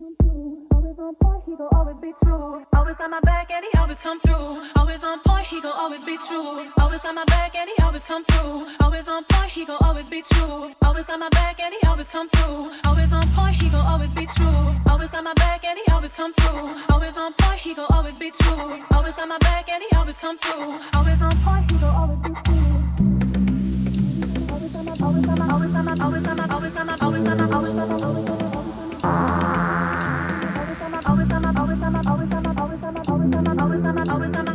Always on point, he gon' always be true. Always got my back and he always come through. Always on point, he gon' always be true. Always got my back and he always come through. Always on point, he gon' always be true. Always got my back and he always come through. Always on point, he gon' always be true. Always got my back and he always come through. Always on point, he gon' always be true. Always got my back and he always come through. Always on point, he gon' always be true. Always got my, always got my, always got my, always got my, always got my, always got my, always got my, always got my, always got my. always on my, always on my.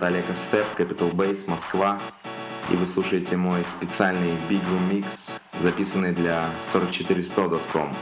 Это Олег Степ, Capital Base, Москва. И вы слушаете мой специальный Big Room Mix, записанный для 44100.com.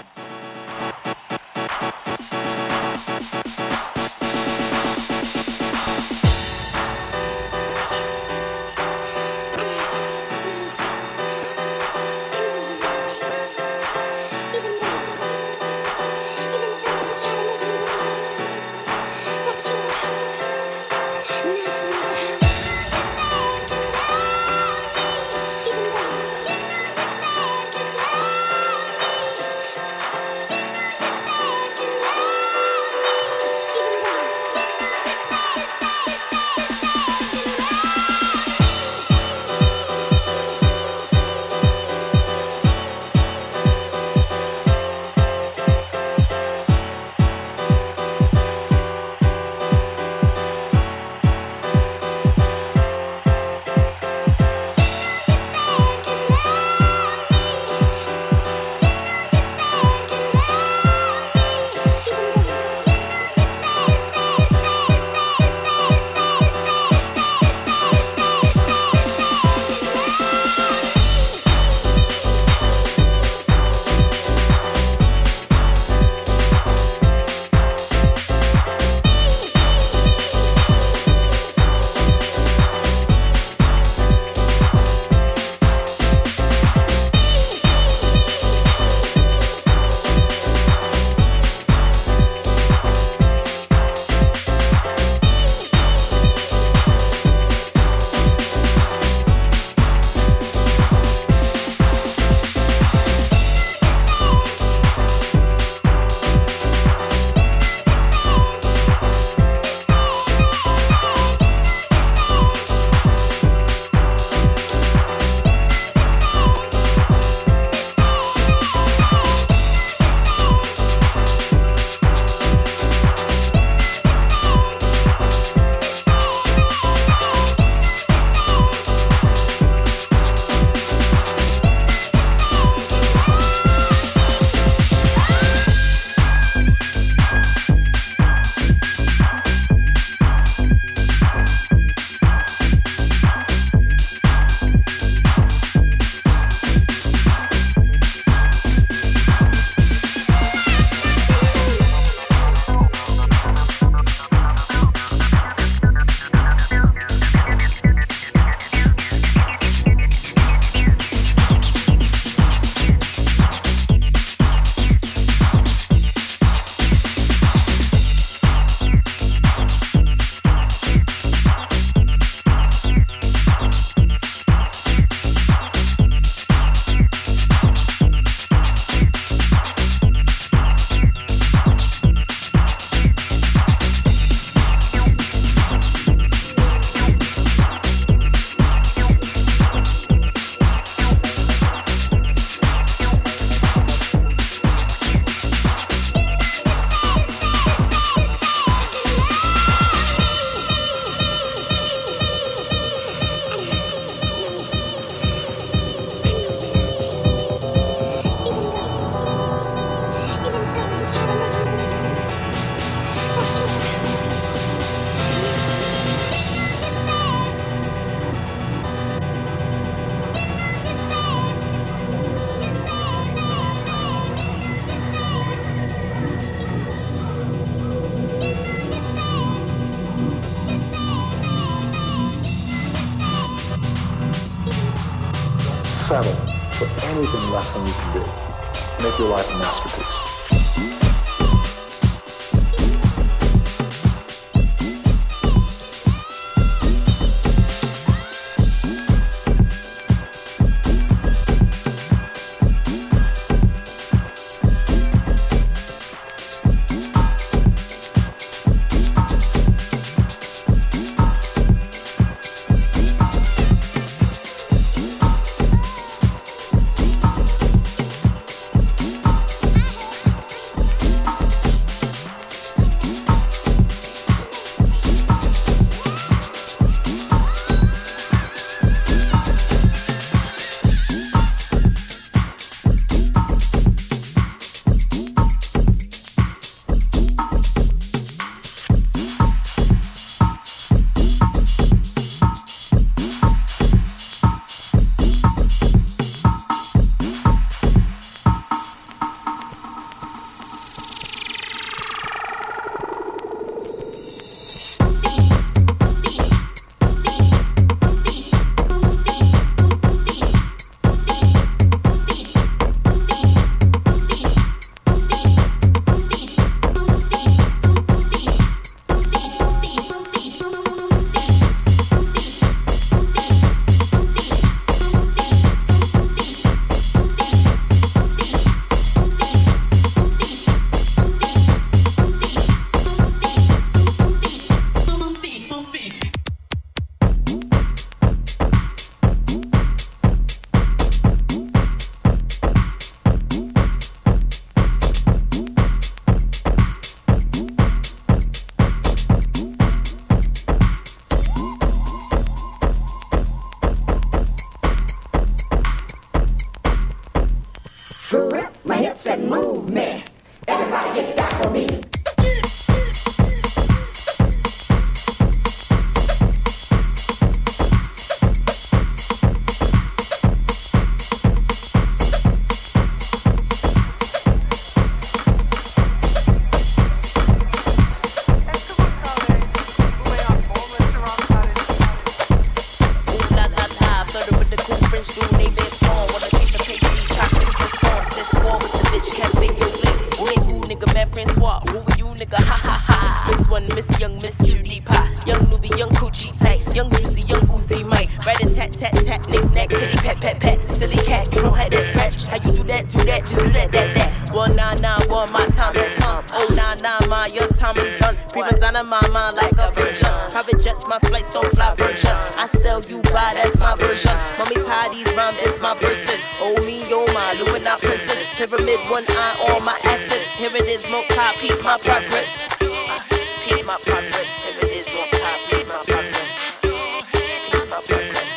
099, boy, my time is done. 099, my your time is done. People down in my mind like a virgin. Private jets, my flights don't fly virgin. I sell you by, that's my version. Mommy tie these rhymes, it's my verses. Oh me, oh my, Lumina princess. Pyramid, one eye on my assets. Here it is, more cop, peep my progress. Peep my progress. Here it is, more cop, peep my progress. Peep my progress.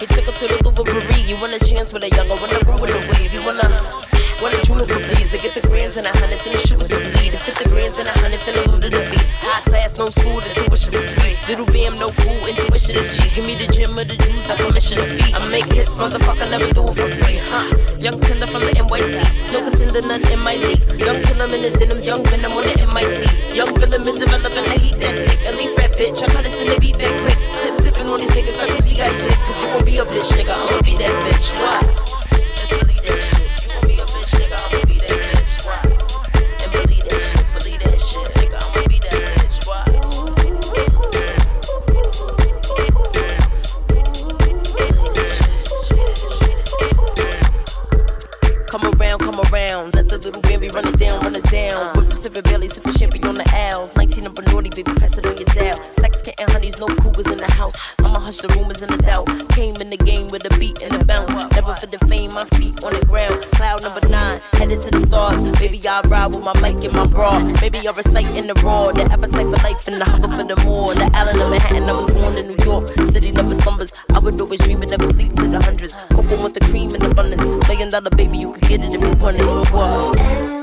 He took her to the Louvre Paris. You want a chance with a younger, want a room with a get the grands and a hundreds and a shoot with the bleed. Fit the grands and a hundreds and a loot of the beat. High class, no school, the tuition is free. Little bam, no fool, intuition is G. Give me the gym of the juice, I commission a fee. I make hits, motherfucker, Never do it for free, huh? Young tender from the NYC. No contender, none in my league. Young killer in the denims, young venom on the MIC. Young villain been developing the heat that's thick. Elite rap, bitch, I cut it in the beat that quick. Tip tipping on these niggas, I if you got shit. Cause you won't be a bitch, nigga, I won't be that bitch. Why? Molly sipping champagne on the L's. 19 number naughty, baby, press it on your dial. Sex kitten, honeys, no cougars in the house. I'ma hush the rumors and the doubt. Came in the game with a beat and a bounce. Never for the fame, my feet on the ground. Cloud number nine, headed to the stars. Baby, I ride with my mic and my bra. Baby, I recite in the raw. The appetite for life and the hunger for the more. The island of Manhattan, I was born in New York. City never slumbers. I would always dream and never sleep to the hundreds. Cocoa with the cream in abundance. Million dollar baby, you could get it if you want it. Whoa.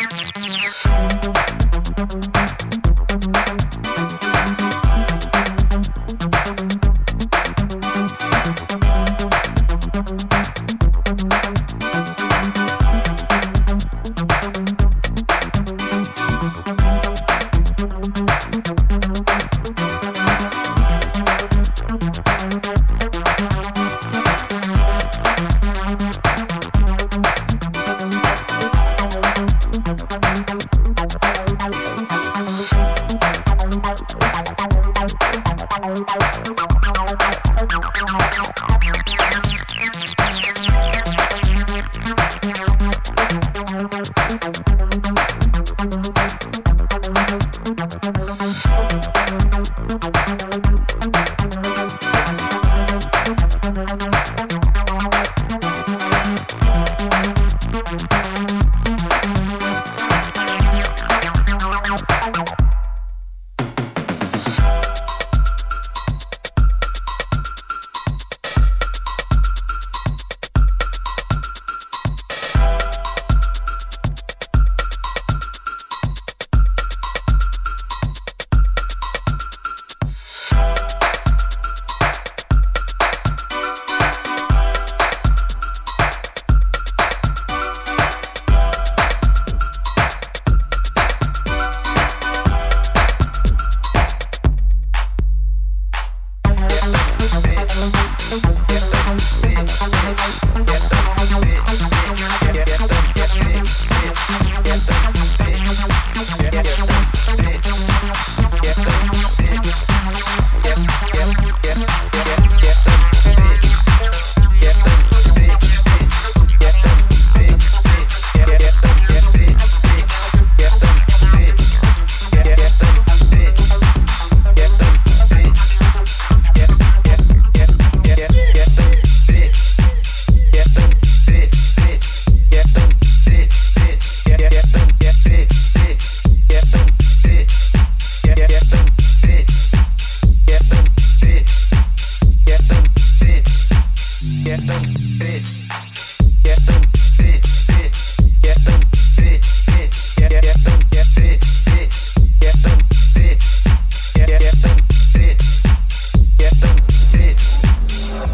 Música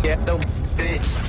get them bitch.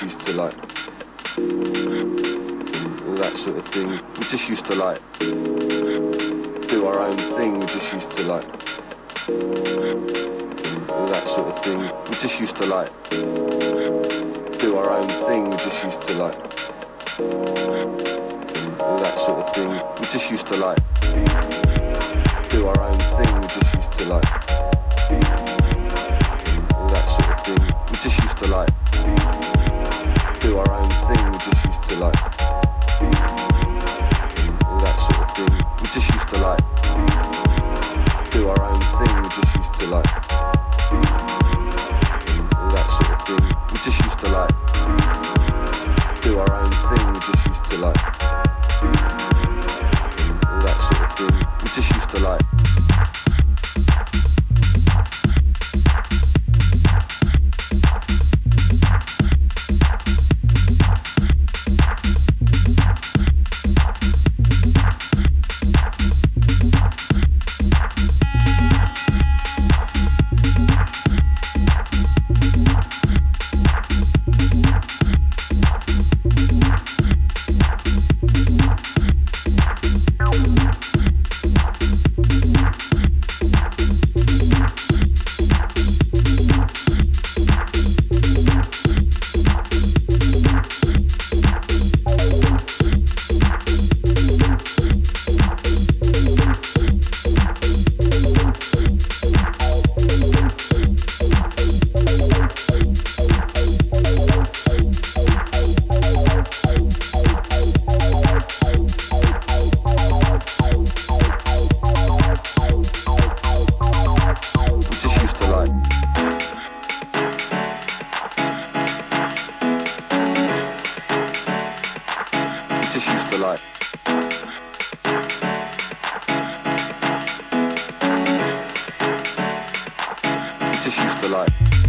just used to like all that sort of thing. We just used to like do our own thing. We just used to like all that sort of thing. We just used to like do our own thing. We just used to like all that sort of thing. We just used to like do our own thing. We just used to like all that sort of thing. We just used to like. She's used to like.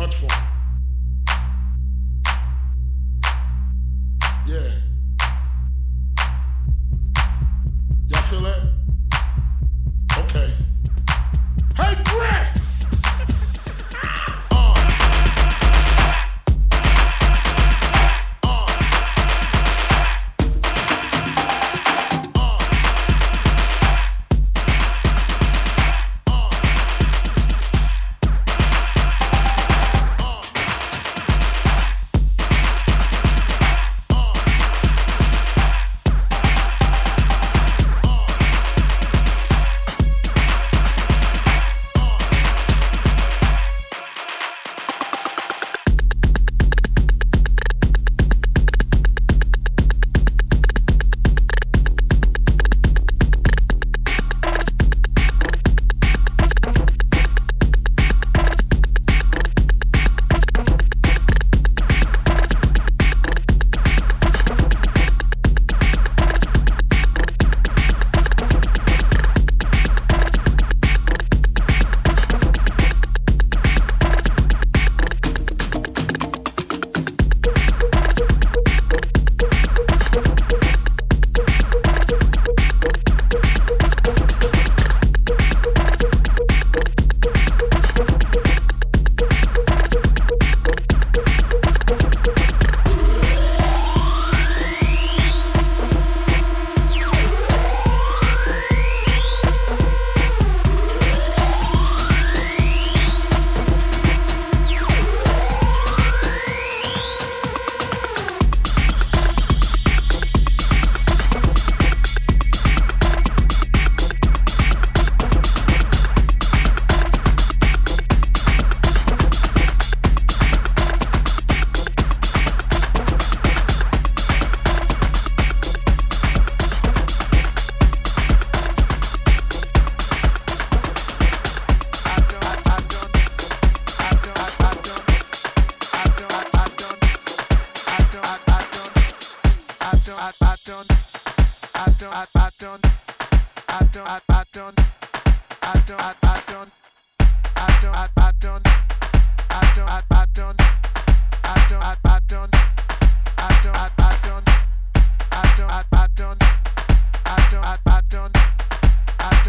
much for him. Yeah.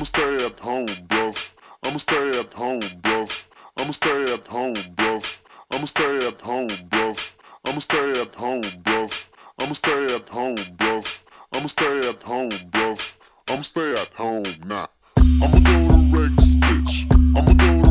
I'ma stay at home, bruv. I'ma stay at home, bruv. I'ma stay at home, bruv. I'ma stay at home, bruv. I'ma stay at home, bruv. I'ma stay at home, bruv. I'ma stay at home, bruv. I'ma stay at home, nah. I'ma go to Rex, bitch. I'ma go to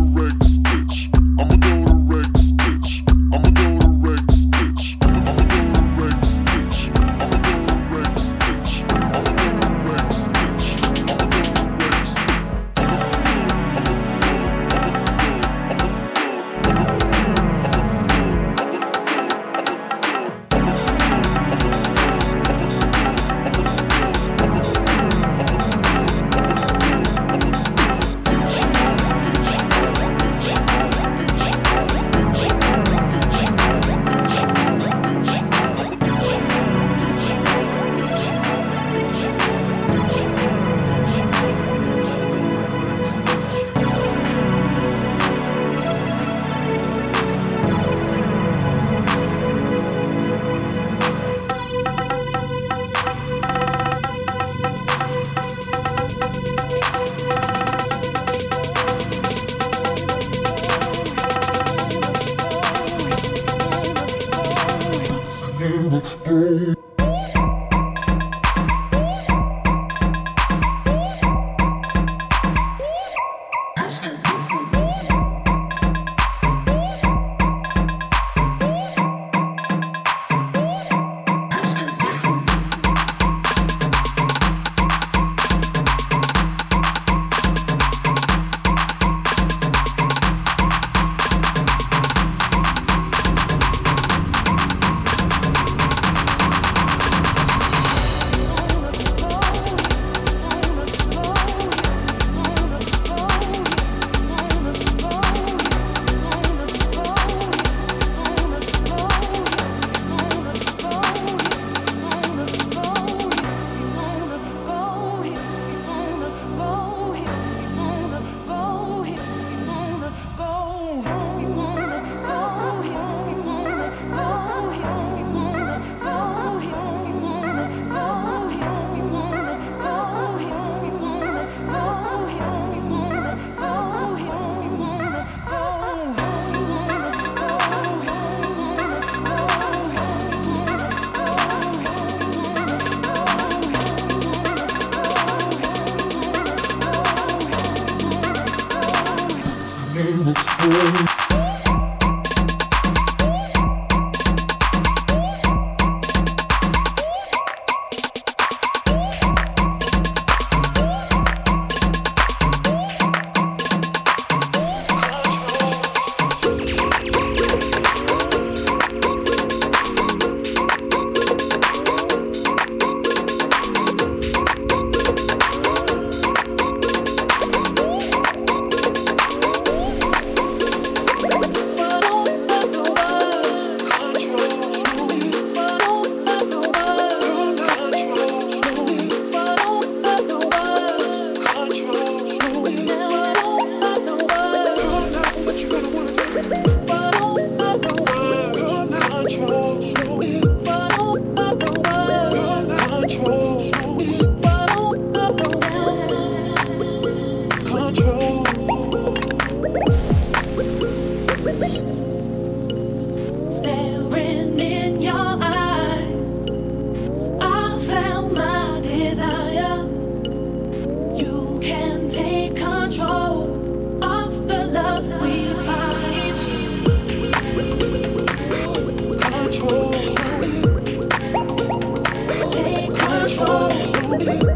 Thank you.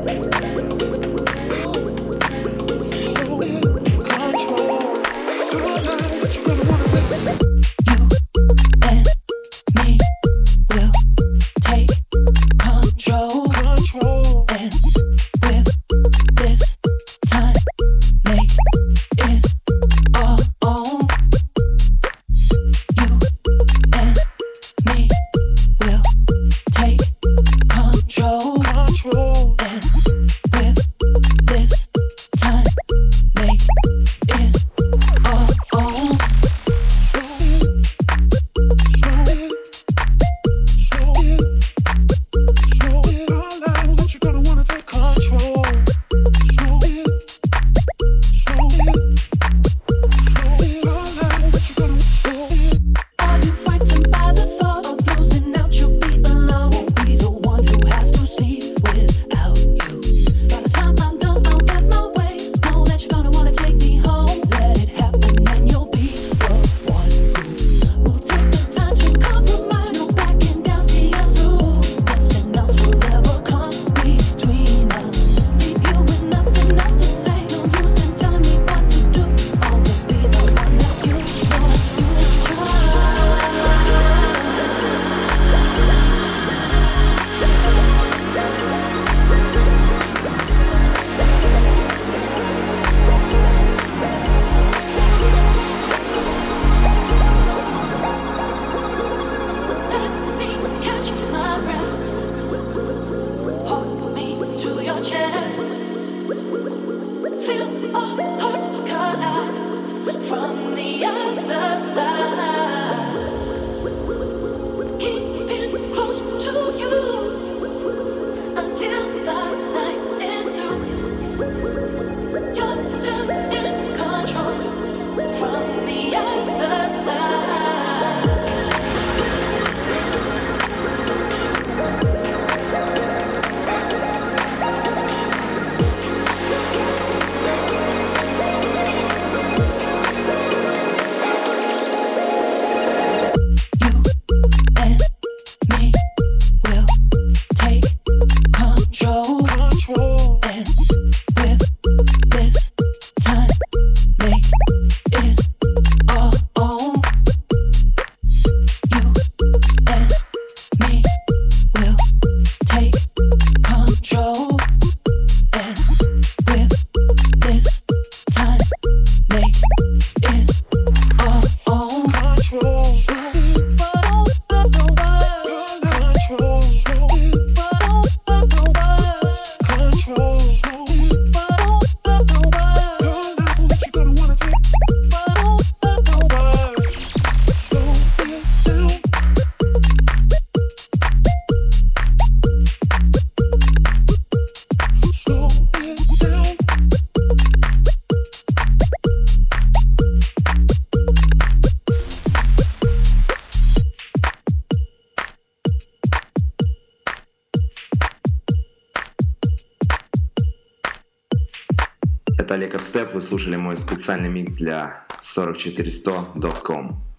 Специальный микс для 44100.com.